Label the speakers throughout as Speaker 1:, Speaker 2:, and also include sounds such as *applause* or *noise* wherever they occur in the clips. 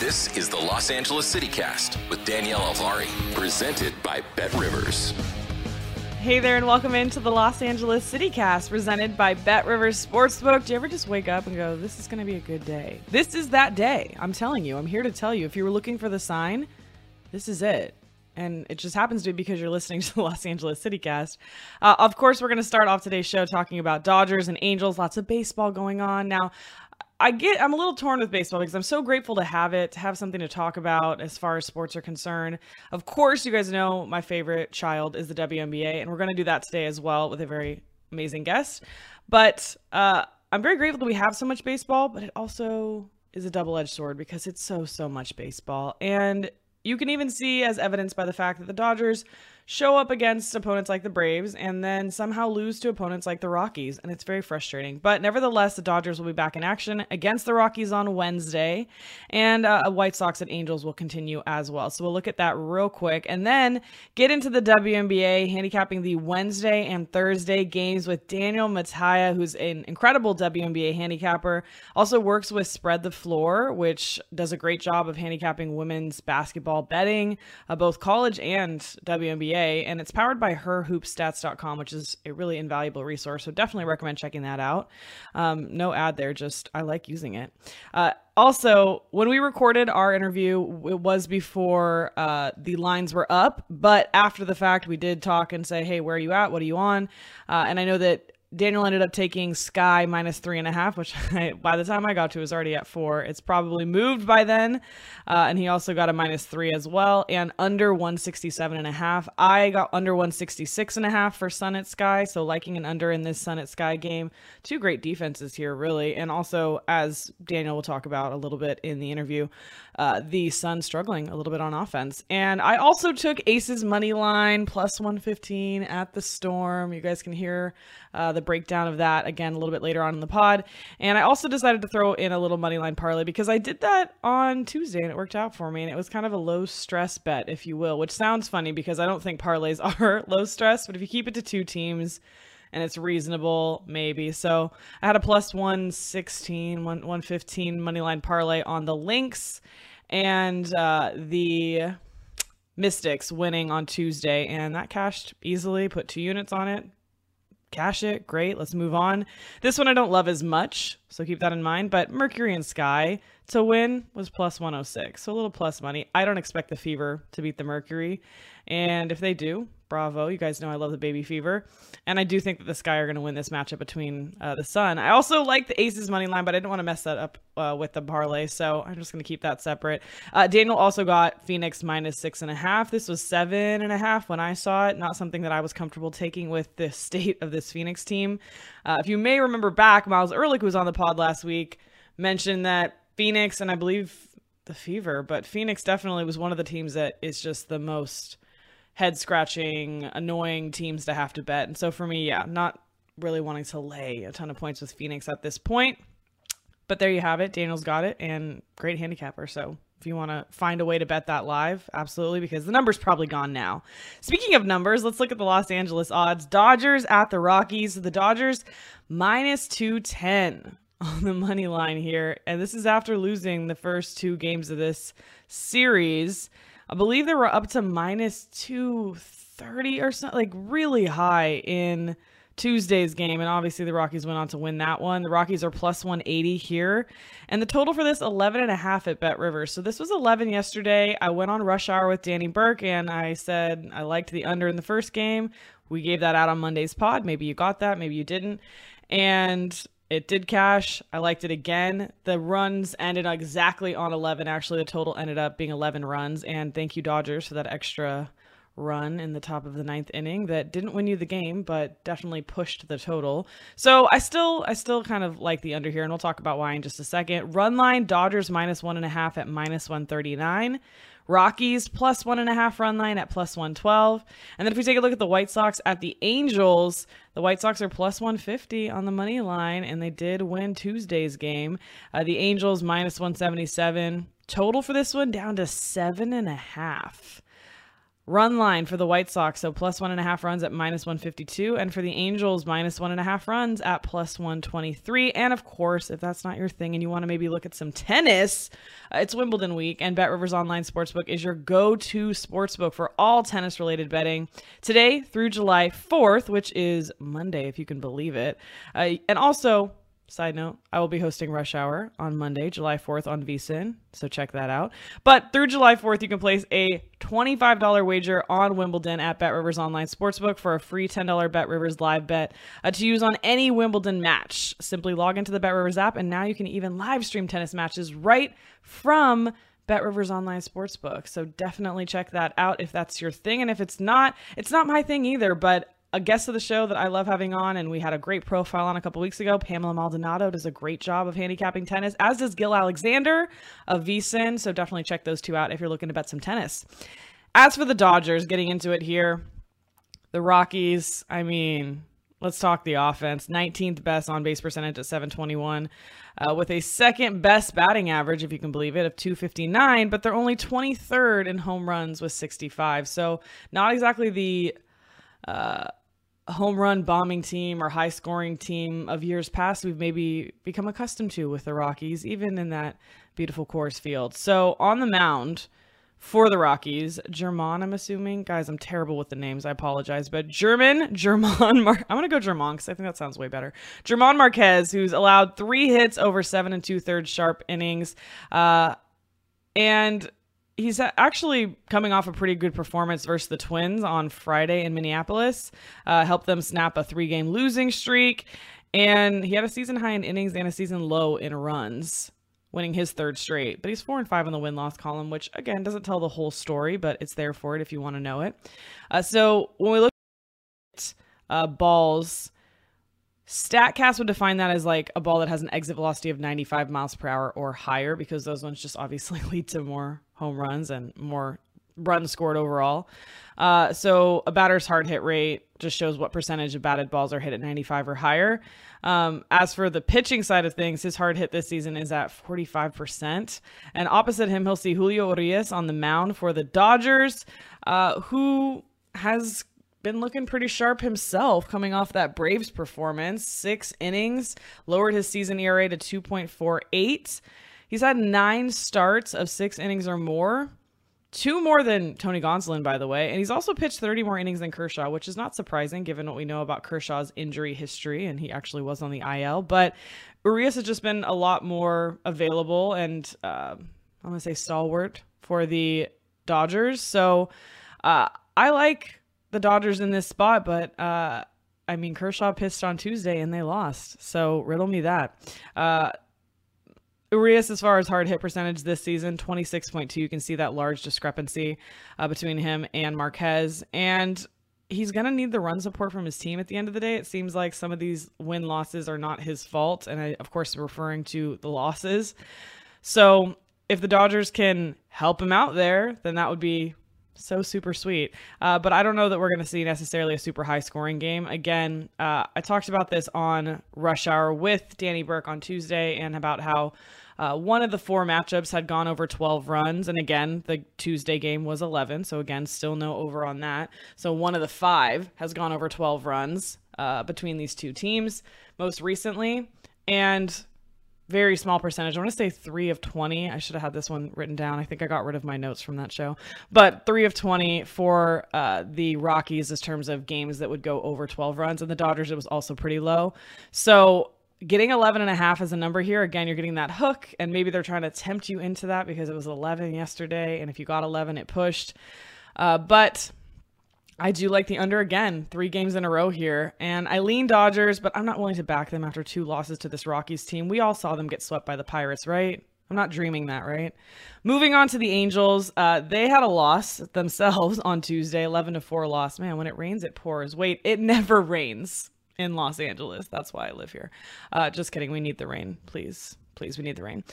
Speaker 1: This is the Los Angeles City Cast with Danielle Alvari, presented by Bet Rivers.
Speaker 2: Hey there, and welcome into the Los Angeles City Cast, presented by Bet Rivers Sportsbook. Do you ever just wake up and go, "This is going to be a good day"? This is that day. I'm telling you. I'm here to tell you. If you were looking for the sign, this is it and it just happens to be because you're listening *laughs* to the Los Angeles CityCast. Uh, of course, we're going to start off today's show talking about Dodgers and Angels. Lots of baseball going on now. I get I'm a little torn with baseball because I'm so grateful to have it, to have something to talk about as far as sports are concerned. Of course, you guys know my favorite child is the WNBA, and we're going to do that today as well with a very amazing guest. But uh, I'm very grateful that we have so much baseball, but it also is a double-edged sword because it's so so much baseball and you can even see as evidenced by the fact that the Dodgers show up against opponents like the Braves and then somehow lose to opponents like the Rockies. And it's very frustrating. But nevertheless, the Dodgers will be back in action against the Rockies on Wednesday. And uh, White Sox and Angels will continue as well. So we'll look at that real quick and then get into the WNBA, handicapping the Wednesday and Thursday games with Daniel Mattia, who's an incredible WNBA handicapper. Also works with Spread the Floor, which does a great job of handicapping women's basketball betting, uh, both college and WNBA and it's powered by herhoopstats.com, which is a really invaluable resource. So definitely recommend checking that out. Um, no ad there, just I like using it. Uh, also, when we recorded our interview, it was before uh, the lines were up, but after the fact, we did talk and say, "Hey, where are you at? What are you on?" Uh, and I know that Daniel ended up taking Sky minus three and a half, which *laughs* I, by the time I got to was already at four. It's probably moved by then. Uh, and he also got a minus three as well and under 167 and a half. I got under 166 and a half for Sun at Sky. So liking an under in this Sun at Sky game. Two great defenses here, really. And also, as Daniel will talk about a little bit in the interview, uh, the Sun struggling a little bit on offense. And I also took Aces money line plus 115 at the Storm. You guys can hear uh, the breakdown of that again a little bit later on in the pod. And I also decided to throw in a little money line parlay because I did that on Tuesday and it worked out for me. And it was kind of a low stress bet, if you will, which sounds funny because I don't think parlays *laughs* are low stress. But if you keep it to two teams, and it's reasonable, maybe. So I had a plus 116, 115 money line parlay on the Lynx and uh, the Mystics winning on Tuesday, and that cashed easily. Put two units on it, cash it. Great. Let's move on. This one I don't love as much, so keep that in mind. But Mercury and Sky to win was plus 106, so a little plus money. I don't expect the Fever to beat the Mercury, and if they do, Bravo. You guys know I love the baby fever. And I do think that the Sky are going to win this matchup between uh, the Sun. I also like the Aces money line, but I didn't want to mess that up uh, with the parlay, so I'm just going to keep that separate. Uh, Daniel also got Phoenix minus six and a half. This was seven and a half when I saw it. Not something that I was comfortable taking with the *laughs* state of this Phoenix team. Uh, if you may remember back, Miles Ehrlich was on the pod last week, mentioned that Phoenix and I believe the Fever, but Phoenix definitely was one of the teams that is just the most head scratching, annoying teams to have to bet. And so for me, yeah, not really wanting to lay a ton of points with Phoenix at this point. But there you have it. Daniel's got it and great handicapper. So if you want to find a way to bet that live, absolutely, because the number's probably gone now. Speaking of numbers, let's look at the Los Angeles odds. Dodgers at the Rockies. The Dodgers minus 210 *laughs* on the money line here. And this is after losing the first two games of this series. I believe they were up to minus 230 or something, like really high in Tuesday's game. And obviously the Rockies went on to win that one. The Rockies are plus 180 here. And the total for this 11 and a half at Bet Rivers. So this was 11 yesterday. I went on rush hour with Danny Burke and I said I liked the under in the first game. We gave that out on Monday's pod. Maybe you got that, maybe you didn't. And it did cash. I liked it again. The runs ended exactly on 11. Actually, the total ended up being 11 runs. And thank you, Dodgers, for that extra run in the top of the ninth inning that didn't win you the game, but definitely pushed the total. So I still, I still kind of like the under here, and we'll talk about why in just a second. Run line Dodgers minus one and a half at minus 139. Rockies plus one and a half run line at plus 112. And then if we take a look at the White Sox at the Angels, the White Sox are plus 150 on the money line, and they did win Tuesday's game. Uh, the Angels minus 177. Total for this one down to seven and a half. Run line for the White Sox, so plus one and a half runs at minus 152, and for the Angels, minus one and a half runs at plus 123. And of course, if that's not your thing and you want to maybe look at some tennis, uh, it's Wimbledon week, and Bet Rivers Online Sportsbook is your go to sportsbook for all tennis related betting today through July 4th, which is Monday, if you can believe it. Uh, and also, Side note, I will be hosting Rush Hour on Monday, July 4th on VSIN, so check that out. But through July 4th, you can place a $25 wager on Wimbledon at Bet Rivers Online Sportsbook for a free $10 Bet Rivers live bet uh, to use on any Wimbledon match. Simply log into the Bet Rivers app, and now you can even live stream tennis matches right from Bet Rivers Online Sportsbook. So definitely check that out if that's your thing. And if it's not, it's not my thing either, but a guest of the show that I love having on, and we had a great profile on a couple weeks ago. Pamela Maldonado does a great job of handicapping tennis, as does Gil Alexander of VSIN. So definitely check those two out if you're looking to bet some tennis. As for the Dodgers, getting into it here, the Rockies, I mean, let's talk the offense. 19th best on base percentage at 721, uh, with a second best batting average, if you can believe it, of 259, but they're only 23rd in home runs with 65. So not exactly the. Uh, home run bombing team or high scoring team of years past we've maybe become accustomed to with the Rockies, even in that beautiful Coors Field. So on the mound for the Rockies, German, I'm assuming. Guys, I'm terrible with the names. I apologize. But German, German, Mar- I'm going to go German because I think that sounds way better. German Marquez, who's allowed three hits over seven and two thirds sharp innings. Uh, and he's actually coming off a pretty good performance versus the Twins on Friday in Minneapolis. Uh, helped them snap a three game losing streak. And he had a season high in innings and a season low in runs, winning his third straight. But he's four and five on the win loss column, which again doesn't tell the whole story, but it's there for it if you want to know it. Uh, so when we look at uh, balls, StatCast would define that as like a ball that has an exit velocity of 95 miles per hour or higher because those ones just obviously *laughs* lead to more home runs and more runs scored overall. Uh, so a batter's hard hit rate just shows what percentage of batted balls are hit at 95 or higher. Um, as for the pitching side of things, his hard hit this season is at 45%. And opposite him, he'll see Julio Urias on the mound for the Dodgers, uh, who has been looking pretty sharp himself coming off that Braves performance. Six innings, lowered his season ERA to 2.48. He's had nine starts of six innings or more, two more than Tony Gonsolin, by the way. And he's also pitched 30 more innings than Kershaw, which is not surprising given what we know about Kershaw's injury history. And he actually was on the IL. But Urias has just been a lot more available and uh, I'm going to say stalwart for the Dodgers. So uh, I like the Dodgers in this spot, but uh, I mean Kershaw pissed on Tuesday and they lost. So riddle me that. Uh, Urias, as far as hard hit percentage this season, 26.2. You can see that large discrepancy uh, between him and Marquez. And he's going to need the run support from his team at the end of the day. It seems like some of these win losses are not his fault. And I, of course, referring to the losses. So if the Dodgers can help him out there, then that would be so super sweet. Uh, but I don't know that we're going to see necessarily a super high scoring game. Again, uh, I talked about this on Rush Hour with Danny Burke on Tuesday and about how uh, one of the four matchups had gone over 12 runs. And again, the Tuesday game was 11. So again, still no over on that. So one of the five has gone over 12 runs uh, between these two teams most recently. And very small percentage. I want to say three of 20. I should have had this one written down. I think I got rid of my notes from that show. But three of 20 for uh, the Rockies in terms of games that would go over 12 runs. And the Dodgers, it was also pretty low. So getting 11 and a half as a number here, again, you're getting that hook. And maybe they're trying to tempt you into that because it was 11 yesterday. And if you got 11, it pushed. Uh, but I do like the under again, three games in a row here. And I lean Dodgers, but I'm not willing to back them after two losses to this Rockies team. We all saw them get swept by the Pirates, right? I'm not dreaming that, right? Moving on to the Angels, uh, they had a loss themselves *laughs* on Tuesday, 11 to 4 loss. Man, when it rains, it pours. Wait, it never *laughs* rains in Los Angeles. That's why I live here. Uh, just kidding. We need the rain, please. Please, we need the rain.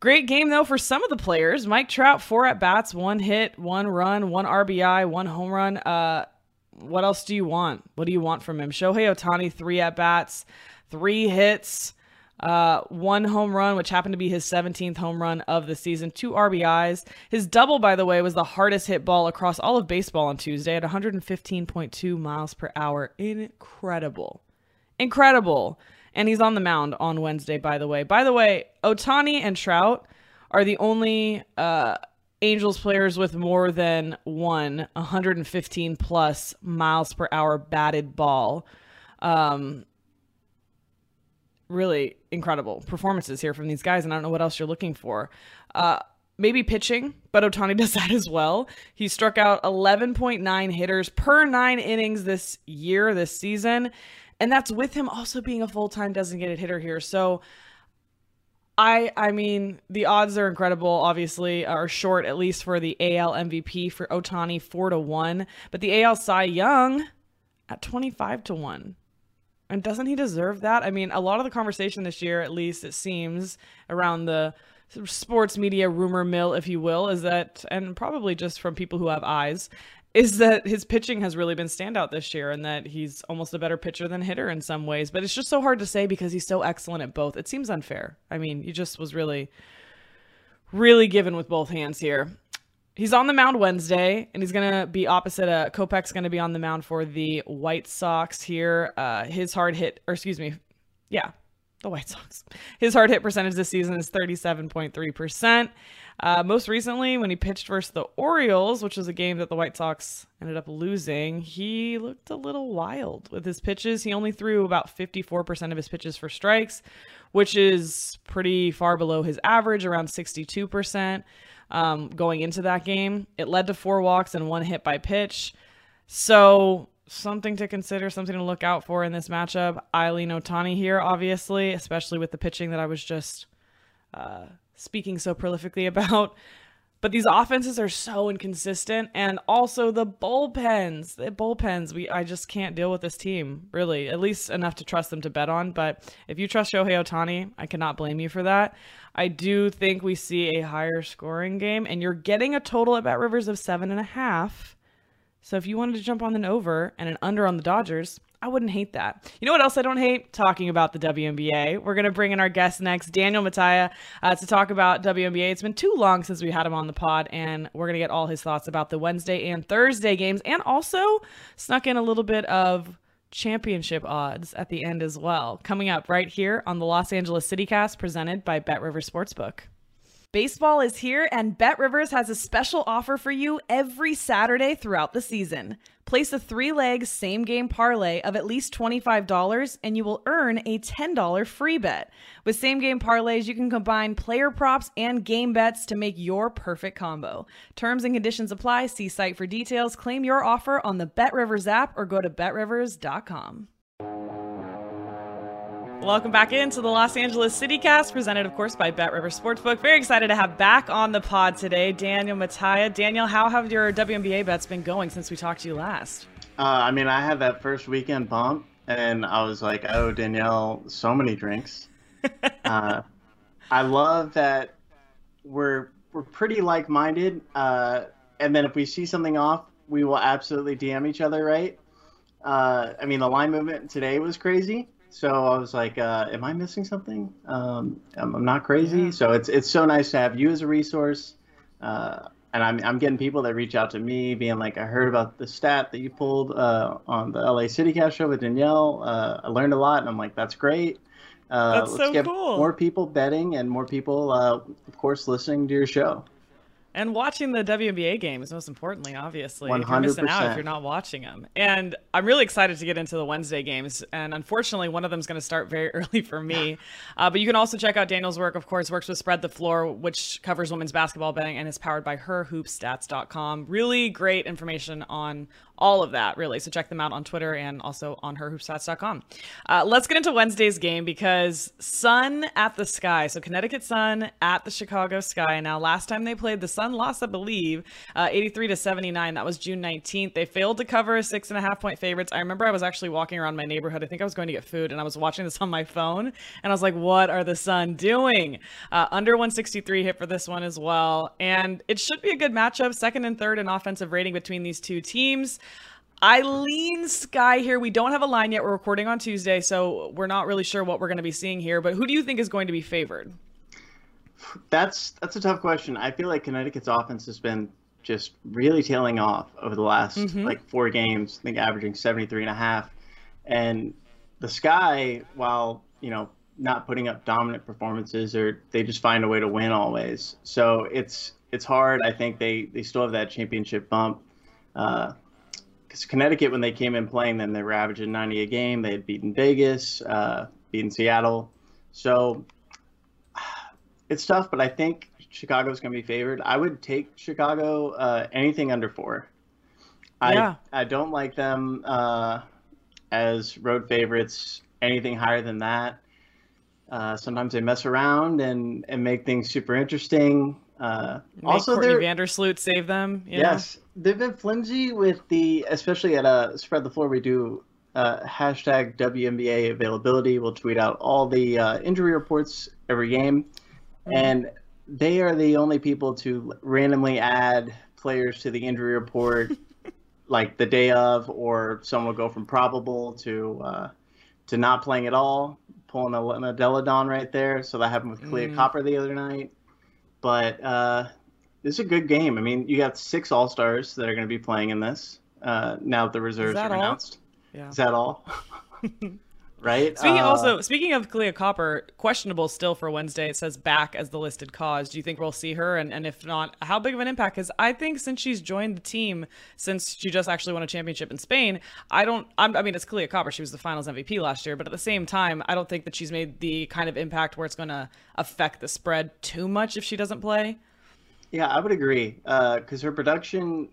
Speaker 2: Great game, though, for some of the players. Mike Trout, four at bats, one hit, one run, one RBI, one home run. Uh, what else do you want? What do you want from him? Shohei Ohtani, three at bats, three hits, uh, one home run, which happened to be his 17th home run of the season, two RBIs. His double, by the way, was the hardest hit ball across all of baseball on Tuesday at 115.2 miles per hour. Incredible. Incredible and he's on the mound on Wednesday, by the way. By the way, Ohtani and Trout are the only uh, Angels players with more than one 115 plus miles per hour batted ball. Um, really incredible performances here from these guys, and I don't know what else you're looking for. Uh, maybe pitching, but Ohtani *laughs* does that as well. He struck out 11.9 hitters per nine innings this year, this season and that's with him also being a full-time designated hitter here. So I I mean the odds are incredible. Obviously, are short at least for the AL MVP for Ohtani four to one, but the AL Cy Young at twenty five to one. And doesn't he deserve that? I mean, a lot of the conversation this year, at least it seems, around the sports media rumor mill, if you will, is that, and probably just from people who have eyes, is that his pitching has really been standout this year and that he's almost a better pitcher than hitter in some ways. But it's just so hard to say because he's so excellent at both. It seems unfair. I mean, he just was really, really given with both hands here. He's on the mound Wednesday, and he's to be opposite. Uh, Kopech's to be on the mound for the White Sox here. Uh, his hard hit, or excuse me, yeah, the White Sox. His hard hit percentage this season is 37.3%. Uh, most recently, when he pitched versus the Orioles, which was a game that the White Sox ended up losing, he looked a little wild with his pitches. He only threw about 54% of his pitches for strikes, which is pretty far below his average, around 62% um, going into that game. It led to four walks and one hit by pitch. So something to consider, something to look out for in this matchup. Eileen Ohtani here, obviously, especially with the pitching that I was just uh, speaking so prolifically *laughs* about. But these offenses are so inconsistent, and also the bullpens. The bullpens, we I just can't deal with this team really. At least enough to trust them to bet on. But if you trust Shohei Ohtani, I cannot blame you for that. I do think we see a higher scoring game, and you're getting a total at Bet Rivers of seven and a half. So if you wanted to jump on an over and an under on the Dodgers, I wouldn't hate that. You know what else I don't hate? Talking about the WNBA. We're going to bring in our guest next, Daniel Mattia, uh, to talk about WNBA. It's been too long since we had him on the pod, and we're going to get all his thoughts about the Wednesday and Thursday games, and also snuck in a little bit of championship odds at the end as well. Coming up right here on the Los Angeles CityCast, presented by Bet River Sportsbook.
Speaker 3: Baseball is here, and Bet Rivers has a special offer for you every Saturday throughout the season.
Speaker 2: Place a three leg same game parlay of at least $25 and you will earn a $10 free bet. With same game parlays, you can combine player props and game bets to make your perfect combo. Terms and conditions apply. See site for details. Claim your offer on the BetRivers app or go to betrivers.com. Welcome back into the Los Angeles CityCast, presented, of course, by Bet River Sportsbook. Very excited to have back on the pod today Daniel Mattia. Daniel, how have your WNBA bets been going since we talked to you last?
Speaker 3: Uh, I mean, I had that first weekend bump, and I was like, oh, Danielle, so many drinks. *laughs* uh, I love that we're we're pretty like minded, uh, and then if we see something off, we will absolutely DM each other, right? Uh, I mean, the line movement today was crazy. So I was like, uh, "Am I missing something? Um, I'm, I'm, not crazy." Yeah. So it's it's so nice to have you as a resource, uh, and I'm I'm getting people that reach out to me, being like, "I heard about the stat that you pulled uh, on the LA CityCast show with Danielle. Uh, I learned a lot," and I'm like, "That's great."
Speaker 2: Uh, That's
Speaker 3: let's
Speaker 2: so
Speaker 3: get
Speaker 2: cool.
Speaker 3: More people betting and more people, uh, of course, listening to your show.
Speaker 2: And watching the WNBA games, most importantly, obviously.
Speaker 3: 100%.
Speaker 2: If you're missing out if you're not watching them. And I'm really excited to get into the Wednesday games. And unfortunately, one of them is going to start very *laughs* early for me. Uh, but you can also check out Daniel's work, of course, works with Spread the Floor, which covers women's basketball betting and is powered by herhoopstats.com. Really great information on all of that, really. So check them out on Twitter and also on herhoopstats.com. Uh, let's get into Wednesday's game because Sun at the Sky. So Connecticut Sun at the Chicago Sky. Now, last time they played, the Sun lost, I believe, uh, 83 to 79. That was June 19th. They failed to cover six and a half point favorites. I remember I was actually walking around my neighborhood. I think I was going to get food and I was watching this on my phone and I was like, what are the Sun doing? Uh, under 163 hit for this one as well. And it should be a good matchup, second and third in offensive rating between these two teams. I lean Sky here. We don't have a line yet. We're recording on Tuesday, so we're not really sure what we're going to be seeing here. But who do you think is going to be favored?
Speaker 3: That's that's a tough question. I feel like Connecticut's offense has been just really tailing off over the last mm-hmm. like four games. I think averaging 73 and a half. And the Sky, while you know not putting up dominant performances, or they just find a way to win always. So it's it's hard. I think they they still have that championship bump. Uh, because Connecticut, when they came in playing them, they were averaging 90 a game. They had beaten Vegas, uh, beaten Seattle. So it's tough, but I think Chicago's going to be favored. I would take Chicago uh, anything under four.
Speaker 2: Yeah.
Speaker 3: I, I don't like them uh, as road favorites. Anything higher than that. Uh, sometimes they mess around and, and make things super interesting. Uh, also,
Speaker 2: Courtney Vandersloot save them.
Speaker 3: Yes, they've been flimsy with the, especially at a spread the floor. We do uh, hashtag WNBA availability. We'll tweet out all the uh, injury reports every game, mm-hmm. and they are the only people to randomly add players to the injury report, *laughs* like the day of, or some will go from probable to uh, to not playing at all, pulling a, a Delle Donne right there. So that happened with Kahleah mm. Copper the other night. But uh, this is a good game. I mean, you got six All Stars that are going to be playing in this. Uh, now that the reserves
Speaker 2: are
Speaker 3: announced.
Speaker 2: Yeah.
Speaker 3: Is that all? *laughs* right.
Speaker 2: Speaking
Speaker 3: uh,
Speaker 2: also speaking of Kahleah Copper, questionable still for Wednesday. It says back as the listed cause. Do you think we'll see her? And, and if not, how big of an impact? Because I think since she's joined the team, since she just actually won a championship in Spain, I don't. I'm, i mean, it's Kahleah Copper. She was the Finals MVP last year, but at the same time, I don't think that she's made the kind of impact where it's going to affect the spread too much if she doesn't play.
Speaker 3: Yeah, I would agree because uh, her production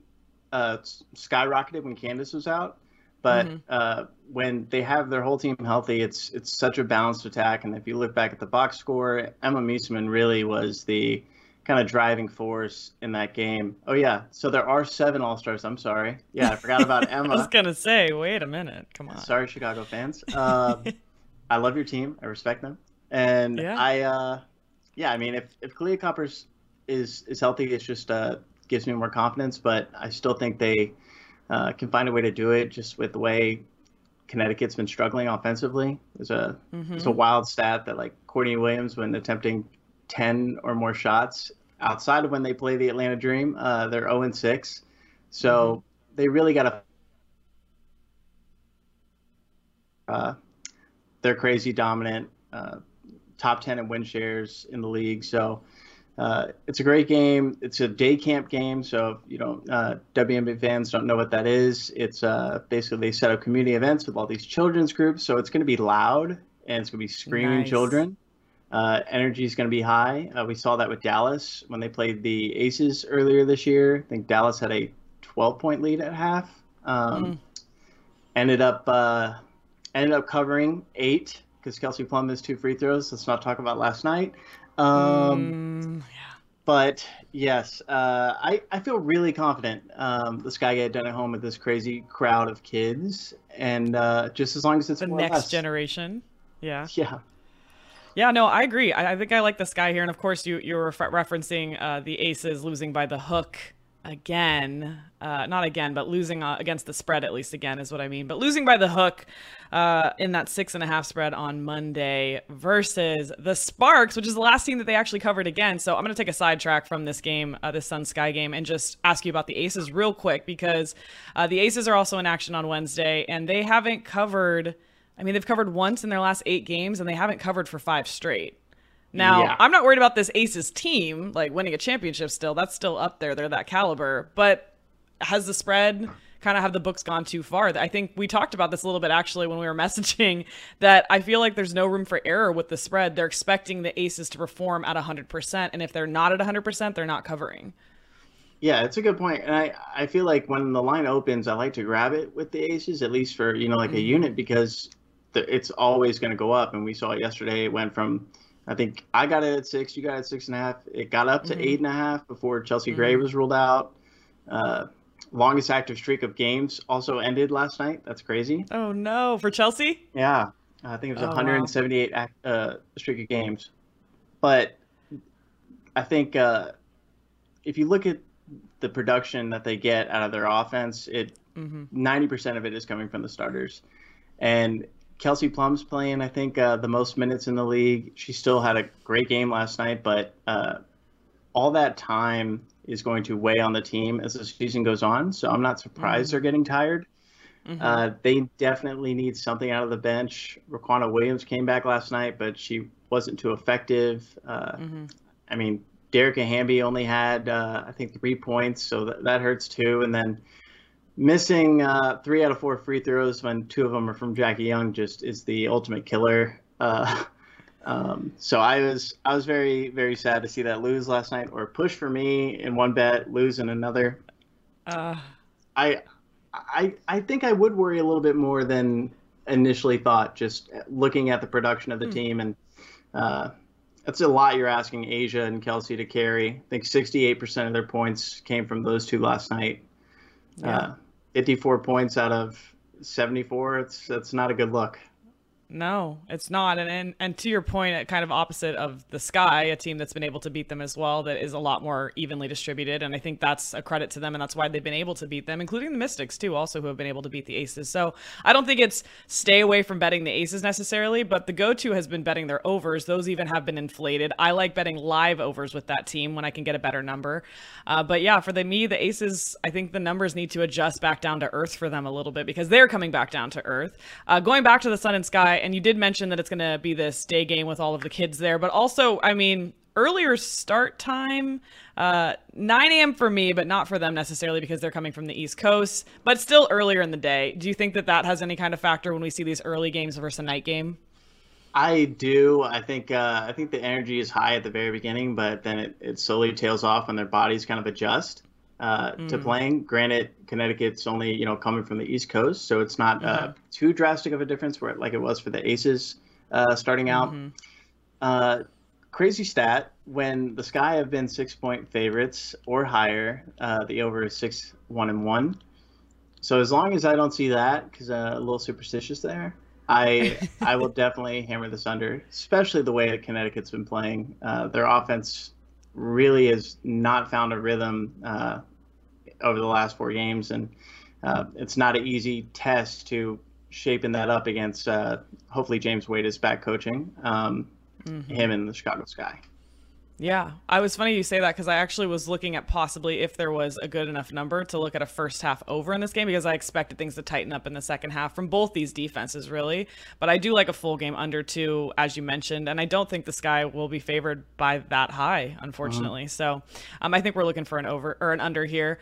Speaker 3: uh, skyrocketed when Candace was out. But mm-hmm. uh, when they have their whole team healthy, it's it's such a balanced attack. And if you look back at the box score, Emma Meesseman really was the kind of driving force in that game. Oh yeah, so there are seven All Stars. I'm sorry. Yeah, I forgot about *laughs* Emma.
Speaker 2: I was gonna say, wait a minute. Come on.
Speaker 3: Sorry, Chicago fans. Uh, *laughs* I love your team. I respect them, and yeah. I, uh, yeah, I mean, if if Kahleah Copper's is is healthy, it's just uh, gives me more confidence. But I still think they uh, can find a way to do it just with the way Connecticut's been struggling offensively. There's a mm-hmm. there's a wild stat that like Courtney Williams, when attempting ten or more shots outside of when they play the Atlanta Dream, uh, they're 0 and 6. So mm-hmm. they really got to. Uh, they're crazy dominant, uh, top 10 in win shares in the league. So Uh, it's a great game. It's a day camp game, so you know uh, WNBA fans don't know what that is. It's uh, basically they set up community events with all these children's groups, so it's going to be loud and it's going to be screaming
Speaker 2: Nice.
Speaker 3: children. Uh, energy is going to be high. Uh, we saw that with Dallas when they played the Aces earlier this year. I think Dallas had a 12 point lead at half. Um, Ended up uh, ended up covering eight because Kelsey Plum missed two free throws. Let's not talk about last night. Um,
Speaker 2: Mm,
Speaker 3: but yes, uh, I, I feel really confident um, the Sky get done at home with this crazy crowd of kids, and uh, just as long as it's
Speaker 2: the next
Speaker 3: less.
Speaker 2: generation. Yeah. *laughs*
Speaker 3: Yeah,
Speaker 2: Yeah, no, I agree. I, I think I like this guy here, and of course, you you were refer- referencing uh, the Aces losing by the hook again. Uh, not again, but losing uh, against the spread at least again is what I mean. But losing by the hook uh, in that six and a half spread on Monday versus the Sparks, which is the last team that they actually covered again. So I'm going to take a sidetrack from this game, uh, this Sun Sky game, and just ask you about the Aces real quick because uh, the Aces are also in action on Wednesday, and they haven't covered. I mean, they've covered once in their last eight games, and they haven't covered for five straight. Now,
Speaker 3: Yeah.
Speaker 2: I'm not worried about this Aces team, like winning a championship still. That's still up there. They're that caliber. But has the spread kind of have the books gone too far? I think we talked about this a little bit actually when we were *laughs* messaging that I feel like there's no room for error with the spread. They're expecting the Aces to perform at 100%. And if they're not at 100%, they're not covering.
Speaker 3: yeah, it's a good point, and I I feel like when the line opens, I like to grab it with the aces at least for you know like a mm-hmm. unit because the, it's always going to go up, and we saw it yesterday. It went from I think I got it at six, you got it at six and a half. It got up to mm-hmm. eight and a half before Chelsea Gray mm-hmm. was ruled out. Uh, longest active streak of games also ended last night. That's crazy.
Speaker 2: Oh, no. For Chelsea?
Speaker 3: Yeah, I think it was
Speaker 2: Oh, wow.
Speaker 3: 178 act, uh, streak of games. But I think uh, if you look at the production that they get out of their offense, it 90% of it is coming from the starters. And Kelsey Plum's playing, I think, uh, the most minutes in the league. She still had a great game last night, but uh, all that time is going to weigh on the team as the season goes on. So I'm not surprised they're getting tired. Uh, they definitely need something out of the bench. Riquna Williams came back last night, but she wasn't too effective. Uh, I mean, Dearica Hamby only had, uh, I think, three points, so that, that hurts too. And then missing uh, three out of four free throws when two of them are from Jackie Young just is the ultimate killer. Um, so I was I was very very sad to see that lose last night, or push for me in one bet, lose in another.
Speaker 2: Uh,
Speaker 3: I, I, I think I would worry a little bit more than initially thought. Just looking at the production of the team, and uh, that's a lot you're asking A'ja and Kelsey to carry. I think 68% of their points came from those two last night. Uh, 54 points out of 74. It's that's not a good look.
Speaker 2: No, it's not. And, and and to your point, kind of opposite of the Sky, a team that's been able to beat them as well, that is a lot more evenly distributed. And I think that's a credit to them, and that's why they've been able to beat them, including the Mystics too, also who have been able to beat the Aces. So I don't think it's stay away from betting the Aces necessarily, but the go-to has been betting their overs. Those even have been inflated. I like betting live overs with that team when I can get a better number. Uh, but yeah, for the me, the Aces, I think the numbers need to adjust back down to earth for them a little bit because they're coming back down to earth. Uh, going back to the Sun and Sky, and you did mention that it's going to be this day game with all of the kids there, but also, I mean, earlier start time, uh, 9 a.m. for me, but not for them necessarily because they're coming from the East Coast, but still earlier in the day. Do you think that that has any kind of factor when we see these early games versus a night game?
Speaker 3: I do. I think uh, I think the energy is high at the very beginning, but then it, it slowly tails off when their bodies kind of adjust uh, to playing. Granted, Connecticut's only you know coming from the East Coast, so it's not uh, too drastic of a difference where like it was for the Aces uh, starting out. Uh, crazy stat: when the Sky have been six point favorites or higher, uh, the over is six one and one. So as long as I don't see that, because uh, a little superstitious there, I I will *laughs* definitely hammer this under, especially the way that Connecticut's been playing. Uh, their offense really has not found a rhythm uh, over the last four games, and uh, it's not an easy test to shaping that up against. Uh, hopefully, James Wade is back coaching um, him and the Chicago Sky.
Speaker 2: Yeah, I was funny you say that because I actually was looking at possibly if there was a good enough number to look at a first half over in this game because I expected things to tighten up in the second half from both these defenses, really. But I do like a full game under two, as you mentioned, and I don't think the Sky will be favored by that high, unfortunately. Uh-huh. So um, I think we're looking for an over or an under here.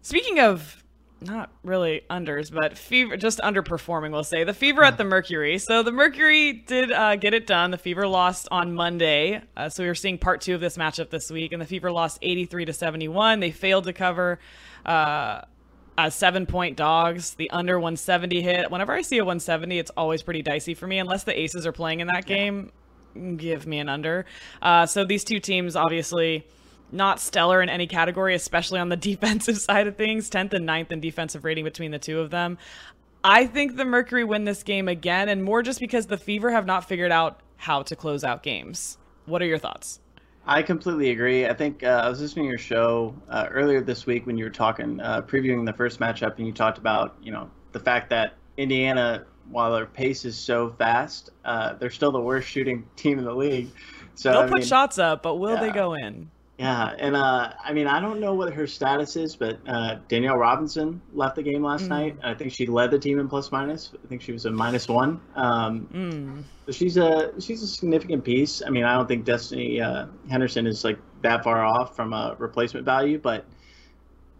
Speaker 2: Speaking of not really unders, but fever just underperforming. We'll say the fever at the Mercury. So the Mercury did uh, get it done. The fever lost on Monday, uh, so we are seeing part two of this matchup this week, and the fever lost 83 to 71. They failed to cover. Uh, seven point dogs, the under 170 hit. Whenever I see a 170, it's always pretty dicey for me. Unless the Aces are playing in that game, give me an under. Uh, so these two teams obviously not stellar in any category, especially on the *laughs* defensive side of things. 10th and 9th in defensive rating between the two of them. I think the Mercury win this game again, and more just because the Fever have not figured out how to close out games. What are your thoughts?
Speaker 3: I completely agree. I think uh, I was listening to your show uh, earlier this week when you were talking, uh, previewing the first matchup, and you talked about, you know, the fact that Indiana, while their pace is so fast, uh, they're still the worst shooting *laughs* team in the league. So
Speaker 2: they'll I put mean, shots up, but will yeah. they go in?
Speaker 3: Yeah, and uh, I mean, I don't know what her status is, but uh, Danielle Robinson left the game last mm. night. I think she led the team in plus minus. I think she was a minus one. Um, mm. So she's a she's a significant piece. I mean, I don't think Destanni uh, Henderson is like that far off from a replacement value, but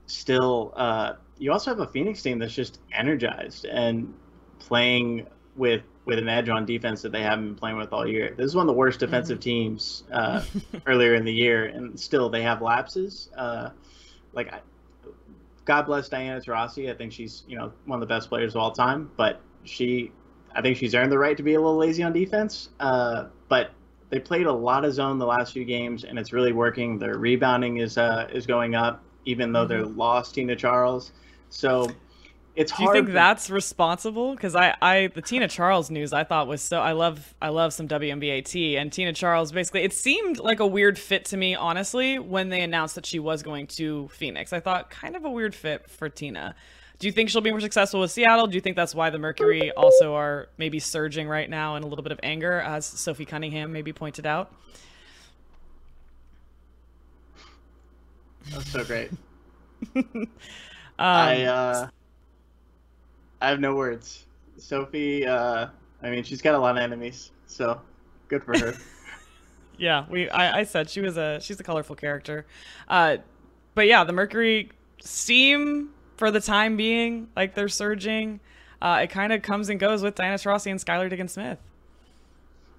Speaker 3: still, uh, you also have a Phoenix team that's just energized and playing with with an edge on defense that they haven't been playing with all year. This is one of the worst defensive mm-hmm. teams uh, *laughs* earlier in the year, and still they have lapses. Uh, like, God bless Diana Taurasi. I think she's you know one of the best players of all time, but she, I think she's earned the right to be a little lazy on defense. Uh, but they played a lot of zone the last few games, and it's really working. Their rebounding is uh, is going up, even though mm-hmm. they're lost Tina Charles. So it's
Speaker 2: Do you think that's responsible? Because I, I, the Tina Charles news I thought was so. I love, I love some WNBA tea and Tina Charles. Basically, it seemed like a weird fit to me, honestly, when they announced that she was going to Phoenix. I thought kind of a weird fit for Tina. Do you think she'll be more successful with Seattle? Do you think that's why the Mercury also are maybe surging right now in a little bit of anger, as Sophie Cunningham maybe pointed out?
Speaker 3: That's so great. *laughs* um, I. uh I have no words. Sophie, uh, I mean, she's got a lot of enemies, so good for her. *laughs*
Speaker 2: yeah, we. I, I, said she was a she's a colorful character, uh, but yeah, the Mercury seem for the time being like they're surging. Uh, it kind of comes and goes with Diana Taurasi and Skylar Diggins Smith.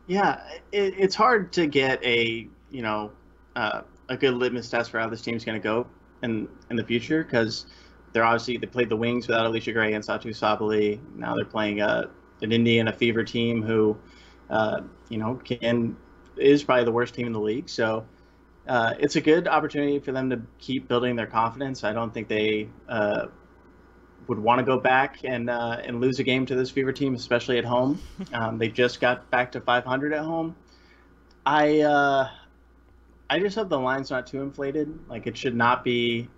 Speaker 3: Yeah, it, it's hard to get a you know uh, a good litmus test for how this team's going to go in in the future because they're obviously they played the Wings without Allisha Gray and Satou Sabally. Now they're playing a, uh, an Indiana Fever team who, uh, you know, can is probably the worst team in the league. So uh, it's a good opportunity for them to keep building their confidence. I don't think they uh, would want to go back and uh, and lose a game to this Fever team, especially at home. *laughs* Um, they just got back to 500 at home. I uh, I just hope the line's not too inflated. Like it should not be,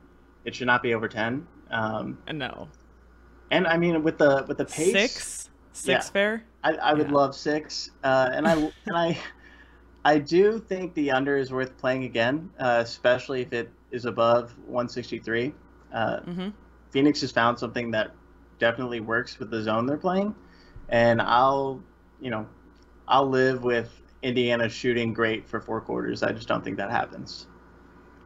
Speaker 3: it should not be over 10. Um,
Speaker 2: no.
Speaker 3: And I mean, with the with the pace,
Speaker 2: six, six yeah, fair.
Speaker 3: I, I would yeah. love six, uh, and I *laughs* and I I do think the under is worth playing again, uh, especially if it is above 163. Uh, mm-hmm. Phoenix has found something that definitely works with the zone they're playing, and I'll you know I'll live with Indiana shooting great for four quarters. I just don't think that happens.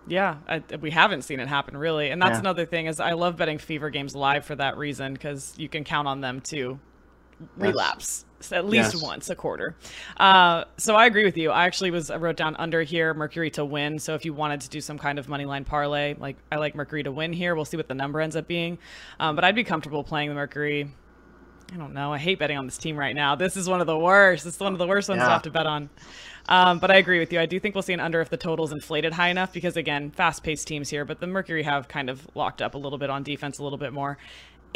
Speaker 2: Yeah, I, we haven't seen it happen really, and that's yeah. another thing is I love betting Fever games live for that reason because you can count on them to relapse yes. at least yes. once a quarter. Uh, so I agree with you. I actually was I wrote down under here Mercury to win. So if you wanted to do some kind of money line parlay, like I like Mercury to win here. We'll see what the number ends up being, um, but I'd be comfortable playing the Mercury. I don't know. I hate betting on this team right now. This is one of the worst. It's one of the worst ones yeah. to have to bet on. Um, but I agree with you. I do think we'll see an under if the total's inflated high enough because, again, fast paced teams here, but the Mercury have kind of locked up a little bit on defense a little bit more.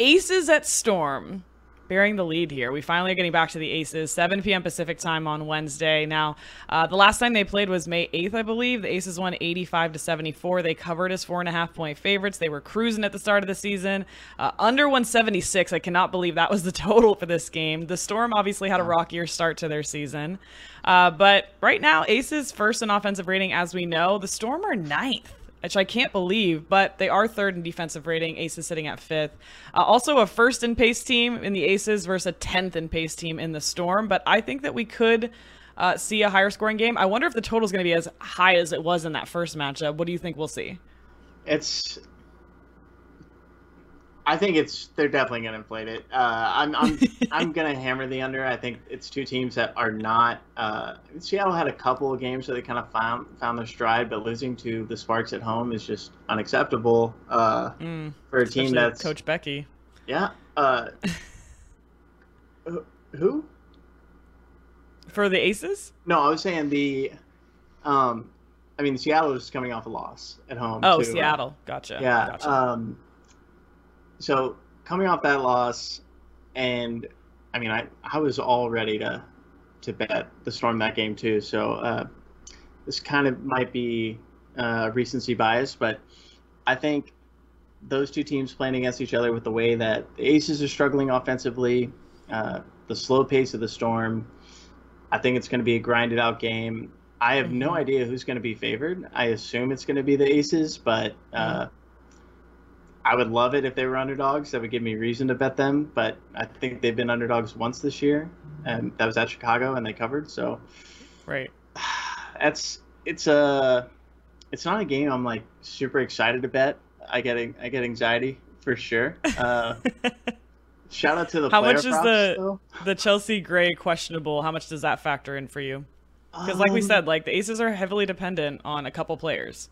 Speaker 2: Aces at Storm. Bearing the lead here. We finally are getting back to the Aces. 7 p.m. Pacific time on Wednesday. Now, uh, the last time they played was May 8th, I believe. The Aces won 85 to 74. They covered as four and a half point favorites. They were cruising at the start of the season. Uh, under 176. I cannot believe that was the *laughs* total for this game. The Storm obviously had a rockier start to their season. Uh, but right now, Aces first in offensive rating, as we know. The Storm are ninth which I can't believe, but they are third in defensive rating. Aces sitting at fifth. Uh, also, a first in pace team in the Aces versus a tenth in pace team in the Storm. But I think that we could uh, see a higher scoring game. I wonder if the total is going to be as high as it was in that first matchup. What do you think we'll see?
Speaker 3: It's I think it's they're definitely going to inflate it. Uh, I'm I'm *laughs* I'm going to hammer the under. I think it's two teams that are not. Uh, Seattle had a couple of games where they kind of found found their stride, but losing to the Sparks at home is just unacceptable uh, mm, for a team that's
Speaker 2: Coach Becky.
Speaker 3: Yeah. Uh, *laughs* who?
Speaker 2: For the Aces?
Speaker 3: No, I was saying the. Um, I mean, Seattle is coming off a loss at home.
Speaker 2: Oh, too, Seattle. Gotcha.
Speaker 3: Yeah.
Speaker 2: Gotcha.
Speaker 3: Um, so coming off that loss, and I mean, I I was all ready to to bet the Storm that game too. So uh, this kind of might be uh, recency bias, but I think those two teams playing against each other with the way that the Aces are struggling offensively, uh, the slow pace of the Storm, I think it's going to be a grinded out game. I have no mm-hmm. idea who's going to be favored. I assume it's going to be the Aces, but uh, mm-hmm. I would love it if they were underdogs. That would give me reason to bet them. But I think they've been underdogs once this year, and that was at Chicago, and they covered. So,
Speaker 2: right, *sighs*
Speaker 3: that's it's a it's not a game I'm like super excited to bet. I get I get anxiety for sure. *laughs* Uh, shout out to the
Speaker 2: how much is
Speaker 3: props,
Speaker 2: the
Speaker 3: though.
Speaker 2: the Chelsea Gray questionable? How much does that factor in for you? Because like we um, said, like the Aces are heavily dependent on a couple players.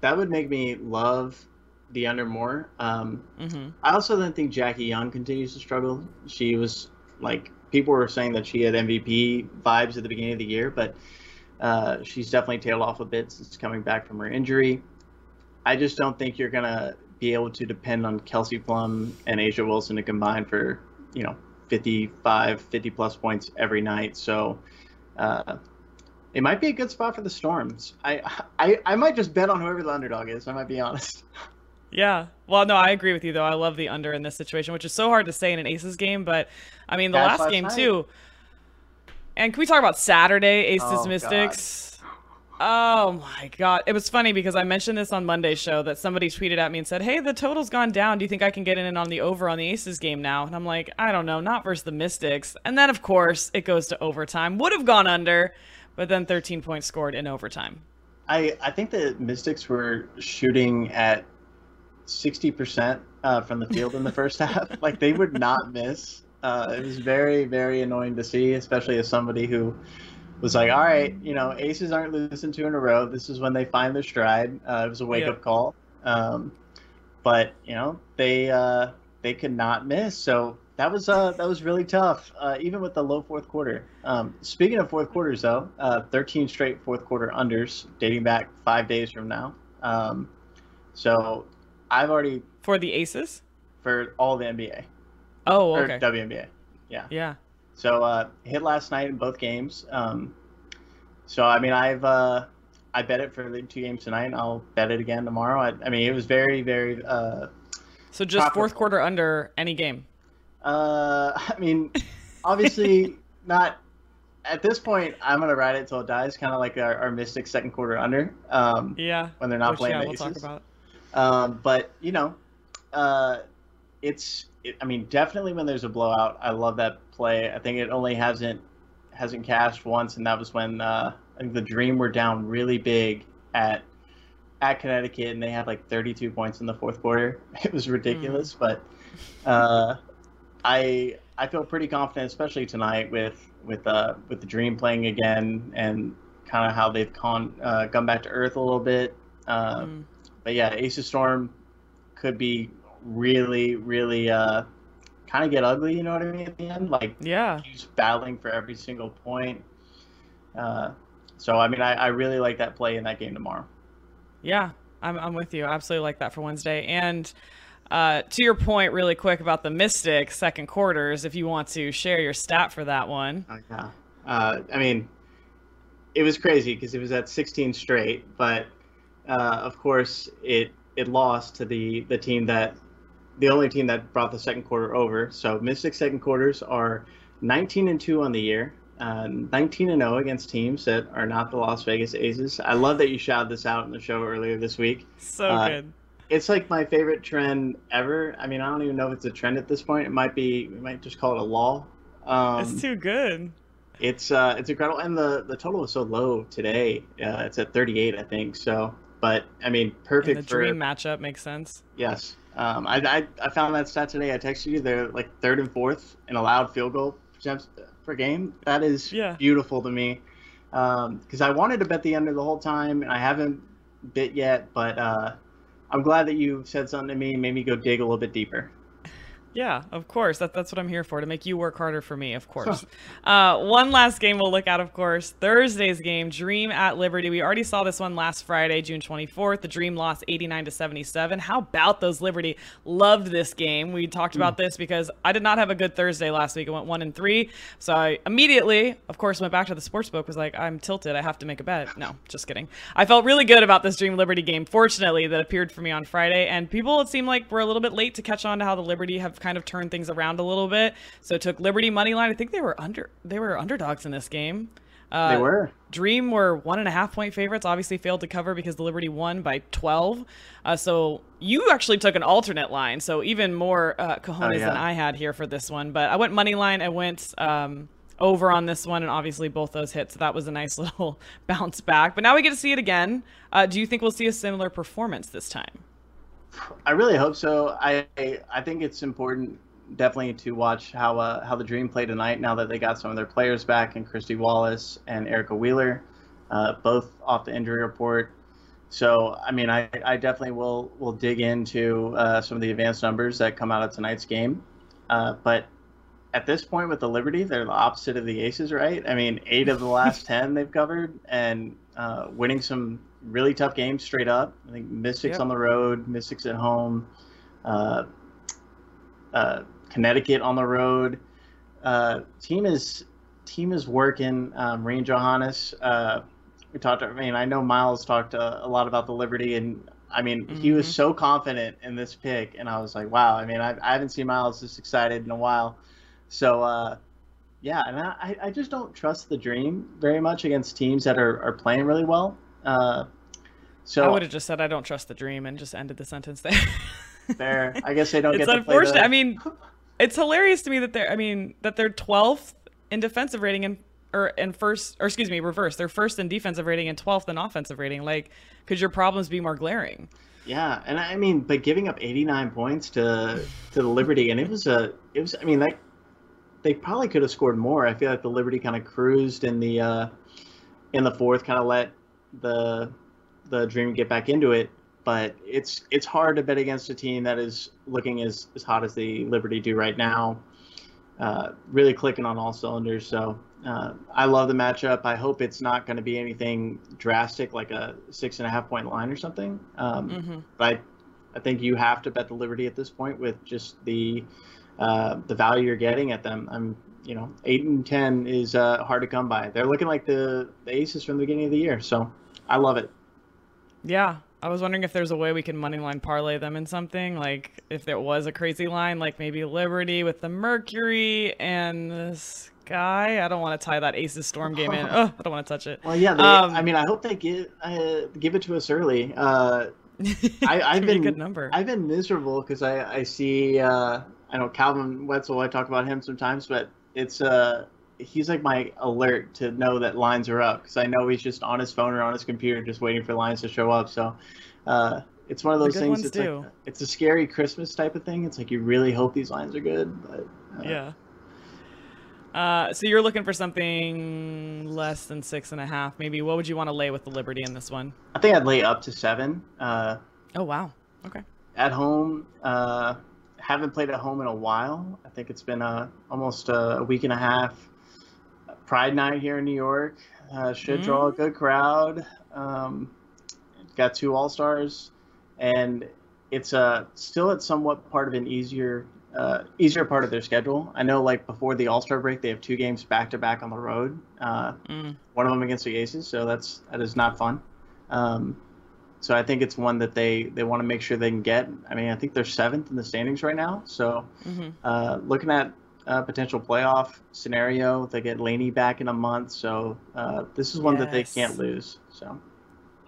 Speaker 3: That would make me love the under more. Um,
Speaker 2: mm-hmm.
Speaker 3: I also don't think Jackie Young continues to struggle. She was like people were saying that she had MVP vibes at the beginning of the year, but uh, she's definitely tailed off a bit since coming back from her injury. I just don't think you're gonna be able to depend on Kelsey Plum and A'ja Wilson to combine for you know 55, 50 plus points every night. So. Uh, it might be a good spot for the Storms. I, I I might just bet on whoever the underdog is. I might be honest. *laughs*
Speaker 2: Yeah. Well, no, I agree with you though. I love the under in this situation, which is so hard to say in an Aces game, but I mean the last, last game night. too. And can we talk about Saturday Aces oh, Mystics? God. Oh my god. It was funny because I mentioned this on Monday's show that somebody tweeted at me and said, "Hey, the total's gone down. Do you think I can get in on the over on the Aces game now?" And I'm like, "I don't know, not versus the Mystics." And then of course, it goes to overtime. Would have gone under, but then 13 points scored in overtime.
Speaker 3: I I think the Mystics were shooting at sixty percent uh, from the field in the first *laughs* half. Like they would not miss. Uh, it was very very annoying to see, especially as somebody who was like, all right, you know, aces aren't losing two in a row. This is when they find their stride. Uh, it was a wake up call. Um, but you know, they uh, they could not miss. So that was uh, that was really tough, uh, even with the low fourth quarter. Um, speaking of fourth quarters, though, uh, 13 straight fourth quarter unders dating back five days from now. Um, so I've already
Speaker 2: for the Aces
Speaker 3: for all the NBA.
Speaker 2: Oh, okay. Or
Speaker 3: WNBA. Yeah.
Speaker 2: Yeah.
Speaker 3: So uh, hit last night in both games. Um, so I mean, I've uh, I bet it for the two games tonight. and I'll bet it again tomorrow. I, I mean, it was very very. Uh,
Speaker 2: so just fourth quarter under any game.
Speaker 3: Uh, *laughs* I mean, obviously *laughs* not. At this point, I'm gonna ride it till it dies, kind of like our, our Mystic second quarter under. Um,
Speaker 2: yeah.
Speaker 3: When they're not
Speaker 2: Which,
Speaker 3: playing
Speaker 2: yeah,
Speaker 3: the
Speaker 2: we'll
Speaker 3: Aces.
Speaker 2: talk about.
Speaker 3: Um, but you know, uh, it's. It, I mean, definitely when there's a blowout, I love that play. I think it only hasn't hasn't cashed once, and that was when uh, I think the Dream were down really big at at Connecticut, and they had like 32 points in the fourth quarter. *laughs* It was ridiculous, mm. but uh, I I feel pretty confident, especially tonight with with uh with the Dream playing again and kind of how they've con uh, come back to earth a little bit. Uh, mm but yeah, Aces Storm could be really, really uh, kind of get ugly. You know what I mean? At the end, like
Speaker 2: yeah,
Speaker 3: he's battling for every single point. Uh, so I mean, I, I really like that play in that game tomorrow.
Speaker 2: Yeah, I'm I'm with you. I absolutely like that for Wednesday and. Uh, to your point, really quick about the Mystic second quarters, if you want to share your stat for that one.
Speaker 3: Oh, yeah. Uh, I mean, it was crazy because it was at 16 straight, but uh, of course it it lost to the the team that the only team that brought the second quarter over. So Mystic second quarters are 19 and two on the year. Uh, 19 and 0 against teams that are not the Las Vegas Aces. I love that you shouted this out in the show earlier this week.
Speaker 2: So uh, good.
Speaker 3: It's like my favorite trend ever. I mean, I don't even know if it's a trend at this point. It might be. We might just call it a law.
Speaker 2: Um, it's too good.
Speaker 3: It's uh, it's incredible, and the the total is so low today. Uh, it's at 38, I think. So, but I mean, perfect.
Speaker 2: And the
Speaker 3: for,
Speaker 2: dream matchup makes sense.
Speaker 3: Yes, um, I, I I found that stat today. I texted you. They're like third and fourth in allowed field goal attempts per game. That is
Speaker 2: yeah.
Speaker 3: beautiful to me. Because um, I wanted to bet the under the whole time, and I haven't bit yet. But uh, I'm glad that you said something to me, and made me go dig a little bit deeper.
Speaker 2: Yeah, of course. That, that's what I'm here for, to make you work harder for me, of *laughs* course. uh, one last game we'll look at, of course, Thursday's game, Dream at Liberty. We already saw this one last Friday, June 24th. The Dream lost 89 to 77. How about those Liberty? Loved this game. We talked about mm. this because I did not have a good Thursday last week. I went one and three. So I immediately, of course, went back to the sports book, was like, I'm tilted. I have to make a bet. No, just kidding. I felt really good about this Dream Liberty game, fortunately, that appeared for me on Friday. And people, it seemed like, were a little bit late to catch on to how the Liberty have kind of turned things around a little bit. So it took Liberty money line. I think they were under they were underdogs in this game.
Speaker 3: Uh, they were.
Speaker 2: Dream were one and a half point favorites. Obviously failed to cover because the Liberty won by 12. Uh, so you actually took an alternate line. So even more uh, cojones oh, yeah. than I had here for this one. But I went money line. I went um, over on this one, and obviously both those hits. So that was a nice *laughs* little bounce back. But now we get to see it again. Uh, do you think we'll see a similar performance this time?
Speaker 3: I really hope so. I I think it's important definitely to watch how uh, how the Dream play tonight. Now that they got some of their players back, and Kristy Wallace and Erica Wheeler, uh, both off the injury report. So I mean, I, I definitely will will dig into uh, some of the advanced numbers that come out of tonight's game. Uh, but at this point with the Liberty, they're the opposite of the Aces, right? I mean, eight of the last *laughs* ten they've covered, and uh, winning some really tough games straight up. I think Mystics yep. on the road, Mystics at home. Uh, uh, Connecticut on the road. Uh, team is team is working. Um, Rain Johannes. Uh, we talked. I mean, I know Miles talked uh, a lot about the Liberty, and I mean, mm-hmm. he was mm-hmm. so confident in this pick, and I was like, wow. I mean, I, I haven't seen Miles this excited in a while. So, uh, yeah, and I, I just don't trust the Dream very much against teams that are, are playing really well. Uh, so
Speaker 2: I would have just said I don't trust the Dream and just ended the sentence there. *laughs*
Speaker 3: fair. I guess they don't
Speaker 2: it's
Speaker 3: get.
Speaker 2: It's unfortunate.
Speaker 3: The...
Speaker 2: I mean, *laughs* it's hilarious to me that they're I mean that they're 12th in defensive rating and or in first or excuse me reverse they're first in defensive rating and 12th in offensive rating like could your problems be more glaring
Speaker 3: yeah and i mean but giving up 89 points to to the liberty and it was a it was i mean like they probably could have scored more i feel like the liberty kind of cruised in the uh in the fourth kind of let the the dream get back into it but it's it's hard to bet against a team that is looking as, as hot as the Liberty do right now. Uh, really clicking on all cylinders. So uh, I love the matchup. I hope it's not going to be anything drastic like a six and a half point line or something. Um, mm-hmm. But I, I think you have to bet the Liberty at this point with just the uh, the value you're getting at them. I'm you know eight and ten is uh, hard to come by. They're looking like the, the aces from the beginning of the year. So I love it.
Speaker 2: Yeah, I was wondering if there's a way we can moneyline parlay them in something, like if there was a crazy line, like maybe Liberty with the Mercury and the Sky. I don't want to tie that Aces Storm game in. *laughs* Oh, I don't want to touch it.
Speaker 3: Well, yeah. They, um, I mean, I hope they give uh, give it to us early. Uh, *laughs* I, have been
Speaker 2: good number.
Speaker 3: I've been miserable because I I see uh, I know Calvin Wetzel. I talk about him sometimes, but it's uh he's like my alert to know that lines are up because I know he's just on his phone or on his computer just waiting for lines to show up. So uh, it's one of those things. It's like, it's a scary Christmas type of thing. It's like you really hope these lines are good, but
Speaker 2: uh, yeah. Uh, so you're looking for something less than six and a half, maybe. What would you want to lay with the Liberty in this one?
Speaker 3: I think I'd lay up to seven. Uh,
Speaker 2: oh wow. Okay.
Speaker 3: At home, uh, haven't played at home in a while. I think it's been uh, almost a week and a half Pride Night here in New York uh, should mm. draw a mm-hmm. good crowd. Um, got two All Stars, and it's uh, still at somewhat part of an easier uh, easier part of their schedule. I know, like before the All Star break, they have two games back to back on the road. Uh, mm. One of them against the Aces, so that's that is not fun. Um, so I think it's one that they they want to make sure they can get. I mean, I think they're seventh in the standings right now. So mm-hmm. uh, looking at a potential playoff scenario, they get Laney back in a month. So uh, this is one yes. that they can't lose. So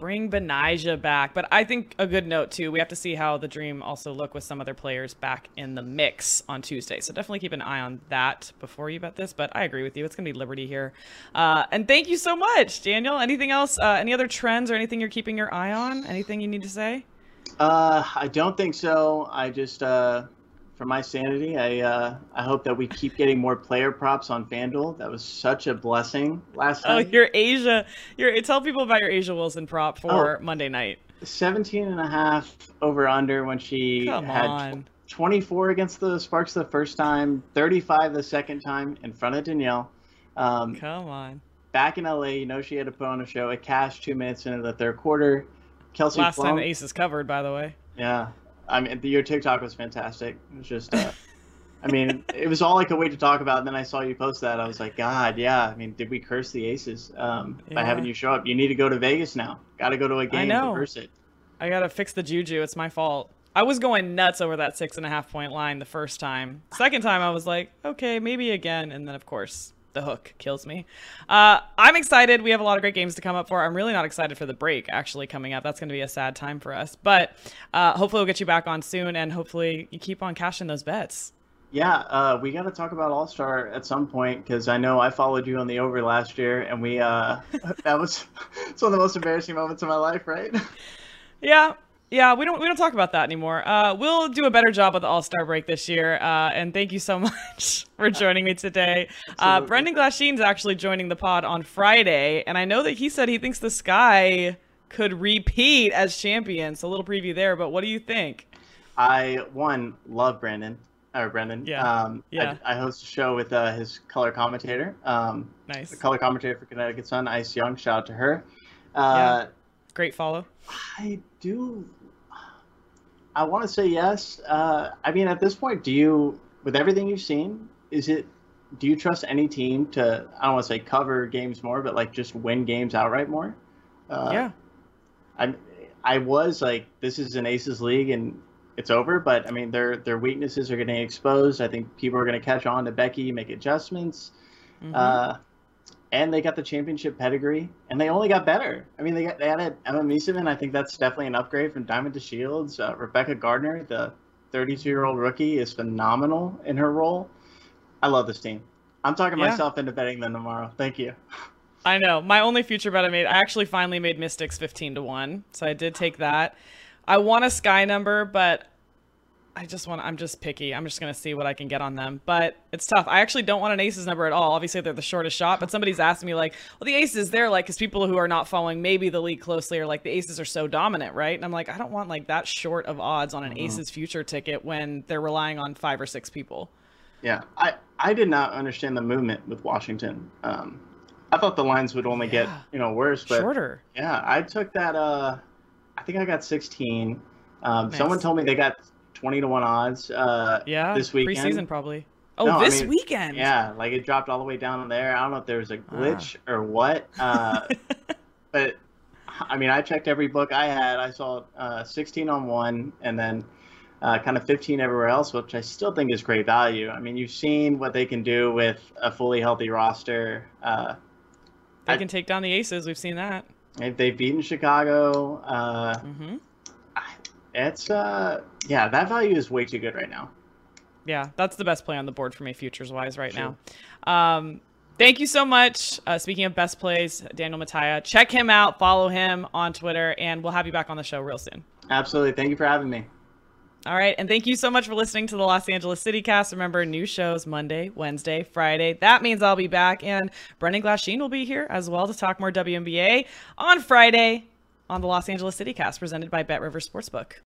Speaker 2: Bring Betnijah back. But I think a good note, too, we have to see how the Dream also look with some other players back in the mix on Tuesday. So definitely keep an eye on that before you bet this. But I agree with you. It's going to be Liberty here. Uh, and thank you so much, Daniel. Anything else? Uh, any other trends or anything you're keeping your eye on? Anything you need to say?
Speaker 3: Uh, I don't think so. I just uh, for my sanity, I uh, I hope that we keep getting more player props on FanDuel. That was such a blessing last
Speaker 2: oh,
Speaker 3: time.
Speaker 2: Oh, your A'ja, your tell people about your A'ja Wilson prop for oh, Monday night.
Speaker 3: 17 and a half over under when she Come had on. 24 against the Sparks the first time, 35 the second time in front of Danielle.
Speaker 2: Um, Come on.
Speaker 3: Back in LA, you know she had to put on a show. It cashed two minutes into the third quarter.
Speaker 2: Kelsey last time the Aces covered, by the way.
Speaker 3: Yeah, I mean, your TikTok was fantastic. It was just, uh, I mean, it was all I could wait to talk about. And then I saw you post that. I was like, God, yeah. I mean, did we curse the Aces um, yeah. by having you show up? You need to go to Vegas now. Got to go to a game I know. it.
Speaker 2: I got to fix the juju. It's my fault. I was going nuts over that six and a half point line the first time. Second time, I was like, okay, maybe again. And then, of course, the hook kills me. Uh, I'm excited. We have a lot of great games to come up for. I'm really not excited for the break actually coming up. That's going to be a sad time for us. But uh, hopefully we'll get you back on soon, and hopefully you keep on cashing those bets.
Speaker 3: Yeah, uh, we got to talk about All Star at some point because I know I followed you on the over last year, and we uh, *laughs* that was *laughs* it's one of the most embarrassing moments of my life, right? *laughs*
Speaker 2: Yeah, yeah, we don't we don't talk about that anymore. Uh, we'll do a better job with the All Star break this year. Uh, and thank you so *laughs* much for joining me today. Uh, Brendan Glasheen's actually joining the pod on Friday, and I know that he said he thinks the Sky could repeat as champion. So a little preview there, but what do you think?
Speaker 3: I one love Brandon or Brendan.
Speaker 2: Yeah.
Speaker 3: Um,
Speaker 2: yeah.
Speaker 3: I, I, host a show with uh, his color commentator. Um,
Speaker 2: nice.
Speaker 3: The color commentator for Connecticut Sun, Ice Young. Shout out to her. Uh,
Speaker 2: yeah. Great follow.
Speaker 3: I do I want to say yes. Uh, I mean, at this point, do you, with everything you've seen, is it? Do you trust any team to? I don't want to say cover games more, but like just win games outright more.
Speaker 2: Uh, yeah.
Speaker 3: I I was like, this is an Aces league and it's over. But I mean, their their weaknesses are getting exposed. I think people are going to catch on to Becky, make adjustments. Mm-hmm. Uh, and they got the championship pedigree, and they only got better. I mean, they got, they added Emma Meesseman. I think that's definitely an upgrade from Diamond DeShields. Uh, Rebekah Gardner, the 32-year-old rookie, is phenomenal in her role. I love this team. I'm talking yeah. myself into betting them tomorrow. Thank you. *laughs*
Speaker 2: I know. My only future bet I made, I actually finally made Mystics 15 to 1. So I did take that. I want a sky number, but I just want I'm just picky. I'm just going to see what I can get on them. But it's tough. I actually don't want an aces number at all. Obviously, they're the shortest shot, but somebody's asked me like, "Well, the aces they're like cuz people who are not following maybe the league closely are like the aces are so dominant, right?" And I'm like, "I don't want like that short of odds on an mm-hmm. aces future ticket when they're relying on five or six people."
Speaker 3: Yeah. I I did not understand the movement with Washington. Um I thought the lines would only yeah. get, you know, worse, but
Speaker 2: shorter.
Speaker 3: Yeah, I took that uh I think I got 16. Um, nice. Someone told me they got twenty to one odds. Uh,
Speaker 2: yeah,
Speaker 3: this weekend.
Speaker 2: Preseason probably. Oh, no, this I mean, weekend.
Speaker 3: Yeah, like it dropped all the way down there. I don't know if there was a glitch ah. or what. Uh, *laughs* but I mean, I checked every book I had. I saw uh, 16 on one, and then uh, kind of 15 everywhere else, which I still think is great value. I mean, you've seen what they can do with a fully healthy roster. Uh,
Speaker 2: they I, can take down the Aces. We've seen that.
Speaker 3: They've beaten Chicago. Uh,
Speaker 2: mm-hmm.
Speaker 3: It's uh yeah, that value is way too good right now.
Speaker 2: Yeah, that's the best play on the board for me futures wise right sure. now. Um Thank you so much. Uh, speaking of best plays, Daniel Mattia, check him out, follow him on Twitter, and we'll have you back on the show real soon.
Speaker 3: Absolutely. Thank you for having me.
Speaker 2: All right. And thank you so much for listening to the Los Angeles City Cast. Remember, new shows Monday, Wednesday, Friday. That means I'll be back. And Brendan Glasheen will be here as well to talk more WNBA on Friday on the Los Angeles City Cast presented by Bet River Sportsbook.